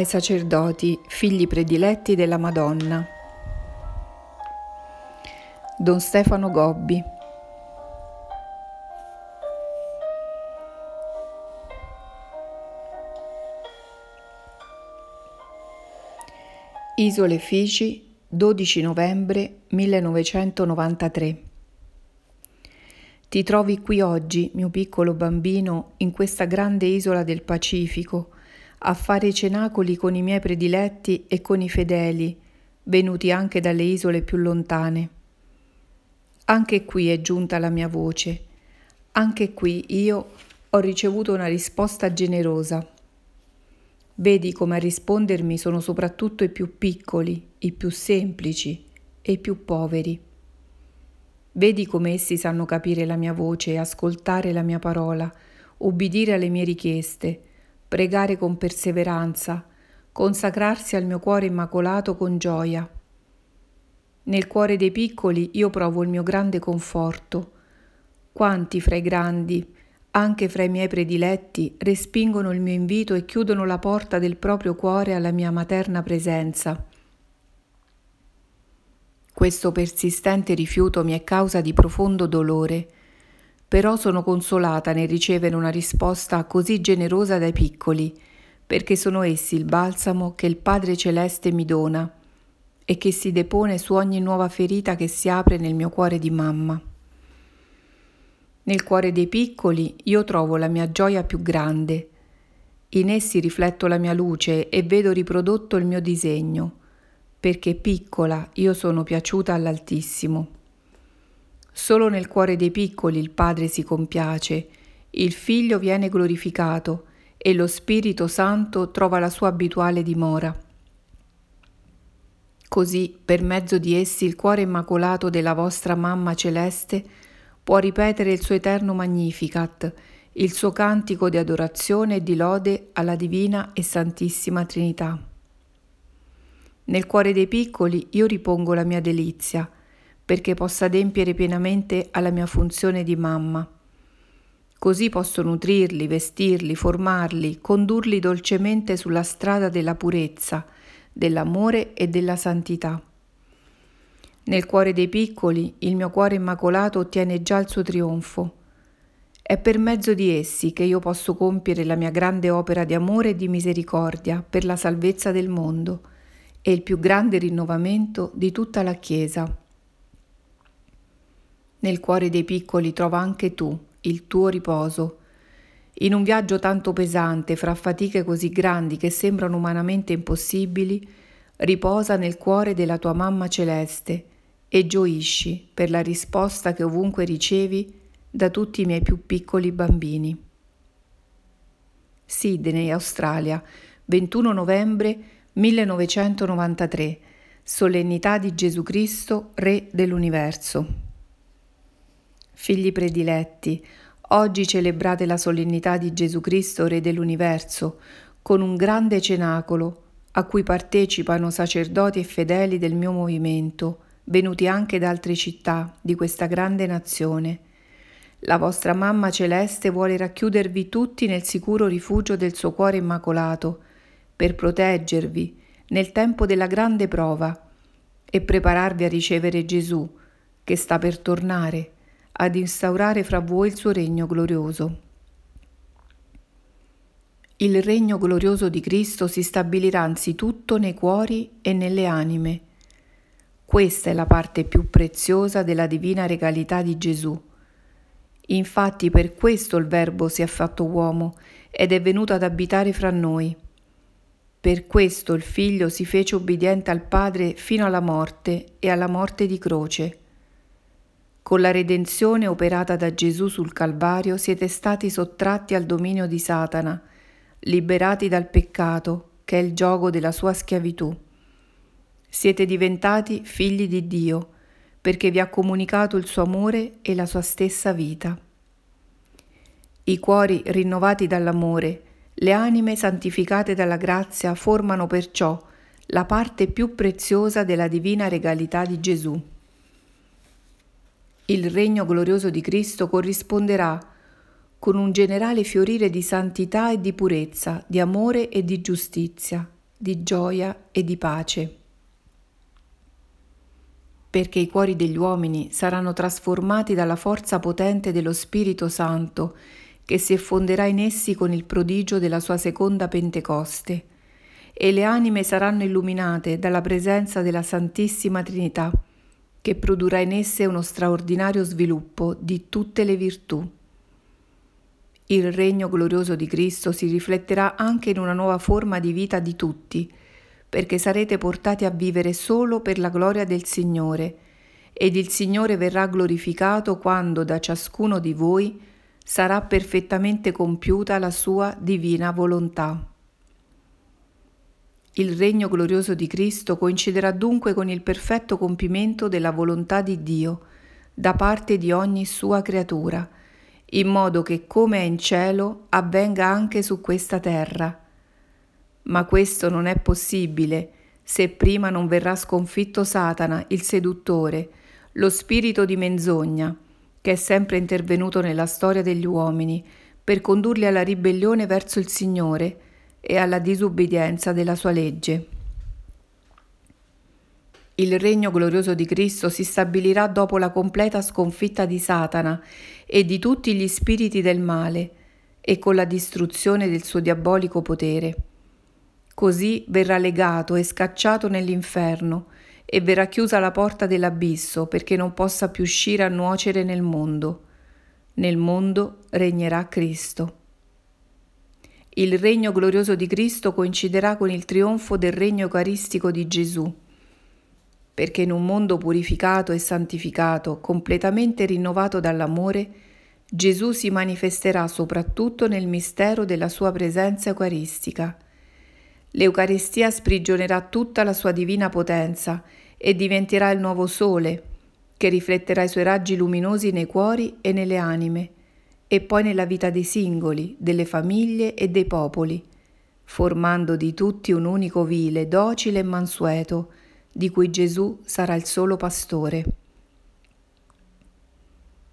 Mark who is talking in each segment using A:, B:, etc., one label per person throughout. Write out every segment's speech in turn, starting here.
A: ai sacerdoti, figli prediletti della Madonna. Don Stefano Gobbi. Isole Figi, 12 novembre 1993. Ti trovi qui oggi, mio piccolo bambino, in questa grande isola del Pacifico, a fare cenacoli con i miei prediletti e con i fedeli, venuti anche dalle isole più lontane. Anche qui è giunta la mia voce, anche qui io ho ricevuto una risposta generosa. Vedi come a rispondermi sono soprattutto i più piccoli, i più semplici e i più poveri. Vedi come essi sanno capire la mia voce ascoltare la mia parola, ubbidire alle mie richieste, pregare con perseveranza, consacrarsi al mio cuore immacolato con gioia. Nel cuore dei piccoli io provo il mio grande conforto. Quanti fra i grandi, anche fra i miei prediletti, respingono il mio invito e chiudono la porta del proprio cuore alla mia materna presenza. Questo persistente rifiuto mi è causa di profondo dolore, però sono consolata nel ricevere una risposta così generosa dai piccoli, perché sono essi il balsamo che il Padre Celeste mi dona e che si depone su ogni nuova ferita che si apre nel mio cuore di mamma. Nel cuore dei piccoli io trovo la mia gioia più grande. In essi rifletto la mia luce e vedo riprodotto il mio disegno perché piccola io sono piaciuta all'Altissimo. Solo nel cuore dei piccoli il Padre si compiace, il Figlio viene glorificato e lo Spirito Santo trova la sua abituale dimora. Così, per mezzo di essi, il cuore immacolato della vostra Mamma Celeste può ripetere il suo eterno Magnificat, il suo cantico di adorazione e di lode alla Divina e Santissima Trinità. Nel cuore dei piccoli io ripongo la mia delizia, perché possa adempiere pienamente alla mia funzione di mamma. Così posso nutrirli, vestirli, formarli, condurli dolcemente sulla strada della purezza, dell'amore e della santità. Nel cuore dei piccoli il mio cuore immacolato ottiene già il suo trionfo. È per mezzo di essi che io posso compiere la mia grande opera di amore e di misericordia per la salvezza del mondo e il più grande rinnovamento di tutta la Chiesa. Nel cuore dei piccoli trova anche tu il tuo riposo. In un viaggio tanto pesante, fra fatiche così grandi che sembrano umanamente impossibili, riposa nel cuore della tua mamma celeste e gioisci per la risposta che ovunque ricevi da tutti i miei più piccoli bambini. Sydney, Australia, 21 novembre 1993 Solennità di Gesù Cristo, Re dell'Universo. Figli prediletti, oggi celebrate la solennità di Gesù Cristo, Re dell'Universo, con un grande cenacolo a cui partecipano sacerdoti e fedeli del mio movimento, venuti anche da altre città di questa grande nazione. La vostra mamma celeste vuole racchiudervi tutti nel sicuro rifugio del suo cuore immacolato, per proteggervi nel tempo della grande prova e prepararvi a ricevere Gesù, che sta per tornare ad instaurare fra voi il suo regno glorioso. Il regno glorioso di Cristo si stabilirà anzitutto nei cuori e nelle anime. Questa è la parte più preziosa della divina regalità di Gesù. Infatti per questo il Verbo si è fatto uomo ed è venuto ad abitare fra noi. Per questo il figlio si fece obbediente al Padre fino alla morte e alla morte di croce. Con la redenzione operata da Gesù sul Calvario siete stati sottratti al dominio di Satana, liberati dal peccato, che è il gioco della sua schiavitù. Siete diventati figli di Dio, perché vi ha comunicato il suo amore e la sua stessa vita. I cuori rinnovati dall'amore, le anime santificate dalla grazia formano perciò la parte più preziosa della divina regalità di Gesù. Il regno glorioso di Cristo corrisponderà con un generale fiorire di santità e di purezza, di amore e di giustizia, di gioia e di pace. Perché i cuori degli uomini saranno trasformati dalla forza potente dello Spirito Santo che si effonderà in essi con il prodigio della sua seconda Pentecoste, e le anime saranno illuminate dalla presenza della Santissima Trinità, che produrrà in esse uno straordinario sviluppo di tutte le virtù. Il regno glorioso di Cristo si rifletterà anche in una nuova forma di vita di tutti, perché sarete portati a vivere solo per la gloria del Signore, ed il Signore verrà glorificato quando da ciascuno di voi sarà perfettamente compiuta la sua divina volontà. Il regno glorioso di Cristo coinciderà dunque con il perfetto compimento della volontà di Dio da parte di ogni sua creatura, in modo che come è in cielo avvenga anche su questa terra. Ma questo non è possibile se prima non verrà sconfitto Satana, il seduttore, lo spirito di menzogna, che è sempre intervenuto nella storia degli uomini per condurli alla ribellione verso il Signore e alla disubbidienza della sua legge. Il regno glorioso di Cristo si stabilirà dopo la completa sconfitta di Satana e di tutti gli spiriti del male e con la distruzione del suo diabolico potere. Così verrà legato e scacciato nell'inferno e verrà chiusa la porta dell'abisso perché non possa più uscire a nuocere nel mondo. Nel mondo regnerà Cristo. Il regno glorioso di Cristo coinciderà con il trionfo del regno eucaristico di Gesù, perché in un mondo purificato e santificato, completamente rinnovato dall'amore, Gesù si manifesterà soprattutto nel mistero della sua presenza eucaristica. L'Eucaristia sprigionerà tutta la sua divina potenza e diventerà il nuovo sole, che rifletterà i suoi raggi luminosi nei cuori e nelle anime, e poi nella vita dei singoli, delle famiglie e dei popoli, formando di tutti un unico vile, docile e mansueto, di cui Gesù sarà il solo pastore.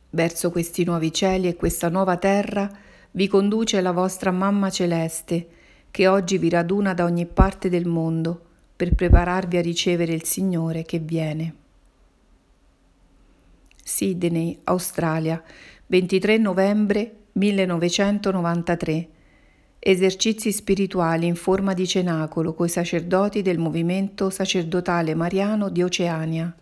A: Verso questi nuovi cieli e questa nuova terra vi conduce la vostra Mamma Celeste, che oggi vi raduna da ogni parte del mondo, per prepararvi a ricevere il Signore che viene. Sydney, Australia, 23 novembre 1993. Esercizi spirituali in forma di cenacolo coi sacerdoti del movimento sacerdotale mariano di Oceania.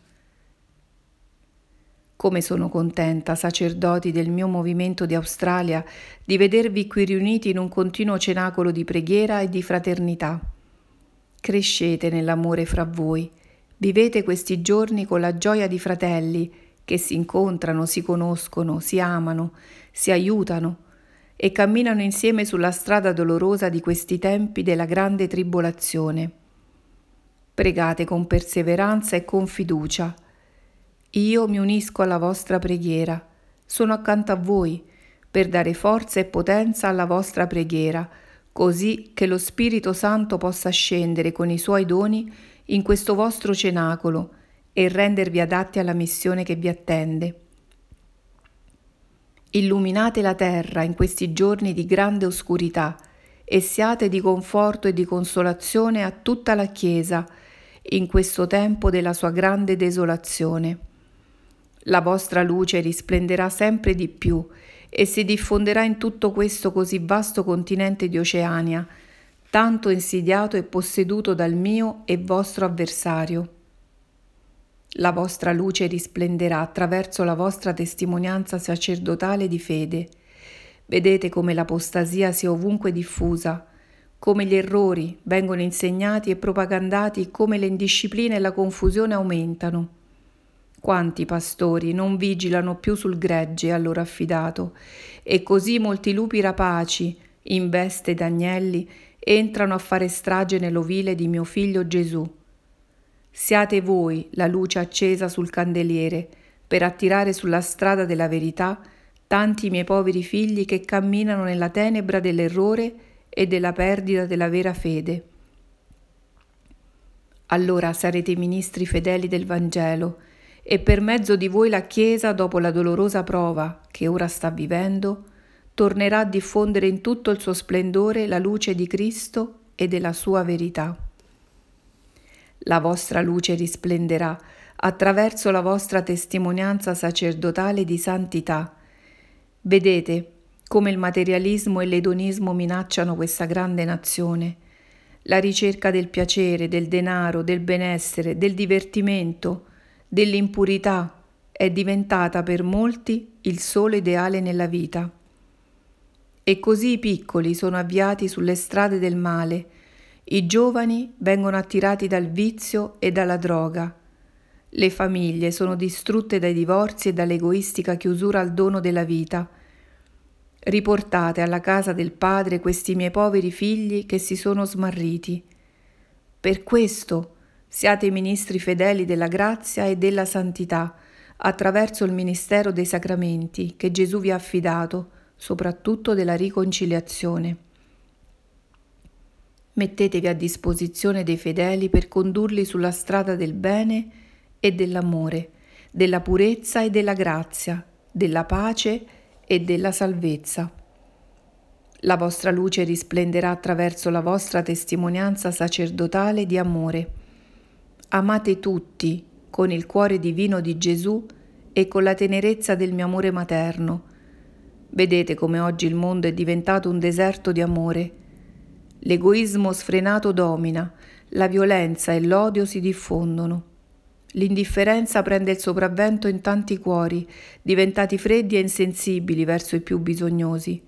A: Come sono contenta, sacerdoti del mio movimento di Australia, di vedervi qui riuniti in un continuo cenacolo di preghiera e di fraternità. Crescete nell'amore fra voi, vivete questi giorni con la gioia di fratelli che si incontrano, si conoscono, si amano, si aiutano e camminano insieme sulla strada dolorosa di questi tempi della grande tribolazione. Pregate con perseveranza e con fiducia. Io mi unisco alla vostra preghiera, sono accanto a voi per dare forza e potenza alla vostra preghiera così che lo Spirito Santo possa scendere con i suoi doni in questo vostro cenacolo e rendervi adatti alla missione che vi attende. Illuminate la terra in questi giorni di grande oscurità e siate di conforto e di consolazione a tutta la Chiesa in questo tempo della sua grande desolazione. La vostra luce risplenderà sempre di più e si diffonderà in tutto questo così vasto continente di Oceania, tanto insidiato e posseduto dal mio e vostro avversario. La vostra luce risplenderà attraverso la vostra testimonianza sacerdotale di fede. Vedete come l'apostasia sia ovunque diffusa, come gli errori vengono insegnati e propagandati, come le indiscipline e la confusione aumentano. Quanti pastori non vigilano più sul gregge a loro affidato, e così molti lupi rapaci, in veste d'agnelli, entrano a fare strage nell'ovile di mio figlio Gesù. Siate voi la luce accesa sul candeliere, per attirare sulla strada della verità tanti miei poveri figli che camminano nella tenebra dell'errore e della perdita della vera fede. Allora sarete ministri fedeli del Vangelo, e per mezzo di voi la Chiesa, dopo la dolorosa prova che ora sta vivendo, tornerà a diffondere in tutto il suo splendore la luce di Cristo e della sua verità. La vostra luce risplenderà attraverso la vostra testimonianza sacerdotale di santità. Vedete come il materialismo e l'edonismo minacciano questa grande nazione. La ricerca del piacere, del denaro, del benessere, del divertimento, dell'impurità è diventata per molti il solo ideale nella vita. E così i piccoli sono avviati sulle strade del male, i giovani vengono attirati dal vizio e dalla droga, le famiglie sono distrutte dai divorzi e dall'egoistica chiusura al dono della vita. Riportate alla casa del Padre questi miei poveri figli che si sono smarriti. Per questo siate ministri fedeli della grazia e della santità attraverso il ministero dei sacramenti che Gesù vi ha affidato, soprattutto della riconciliazione. Mettetevi a disposizione dei fedeli per condurli sulla strada del bene e dell'amore, della purezza e della grazia, della pace e della salvezza. La vostra luce risplenderà attraverso la vostra testimonianza sacerdotale di amore. Amate tutti con il cuore divino di Gesù e con la tenerezza del mio amore materno. Vedete come oggi il mondo è diventato un deserto di amore. L'egoismo sfrenato domina, la violenza e l'odio si diffondono. L'indifferenza prende il sopravvento in tanti cuori, diventati freddi e insensibili verso i più bisognosi.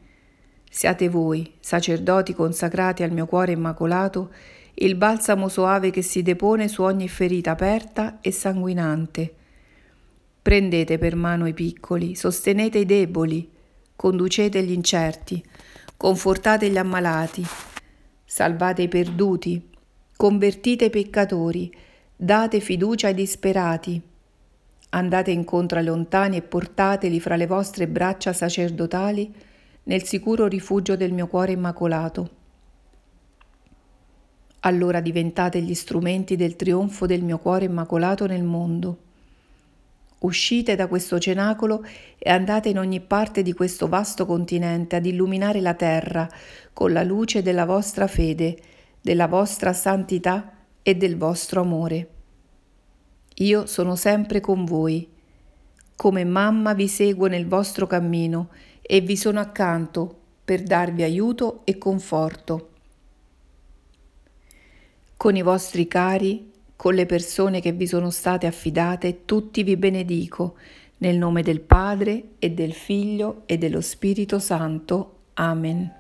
A: Siate voi, sacerdoti consacrati al mio cuore immacolato, il balsamo soave che si depone su ogni ferita aperta e sanguinante. Prendete per mano i piccoli, sostenete i deboli, conducete gli incerti, confortate gli ammalati, salvate i perduti, convertite i peccatori, Date fiducia ai disperati. Andate incontro ai lontani e portateli fra le vostre braccia sacerdotali nel sicuro rifugio del mio cuore immacolato. Allora diventate gli strumenti del trionfo del mio cuore immacolato nel mondo. Uscite da questo cenacolo e andate in ogni parte di questo vasto continente ad illuminare la terra con la luce della vostra fede, della vostra santità e del vostro amore. Io sono sempre con voi. Come mamma vi seguo nel vostro cammino e vi sono accanto per darvi aiuto e conforto. Con i vostri cari, con le persone che vi sono state affidate, tutti vi benedico, nel nome del Padre e del Figlio e dello Spirito Santo. Amen.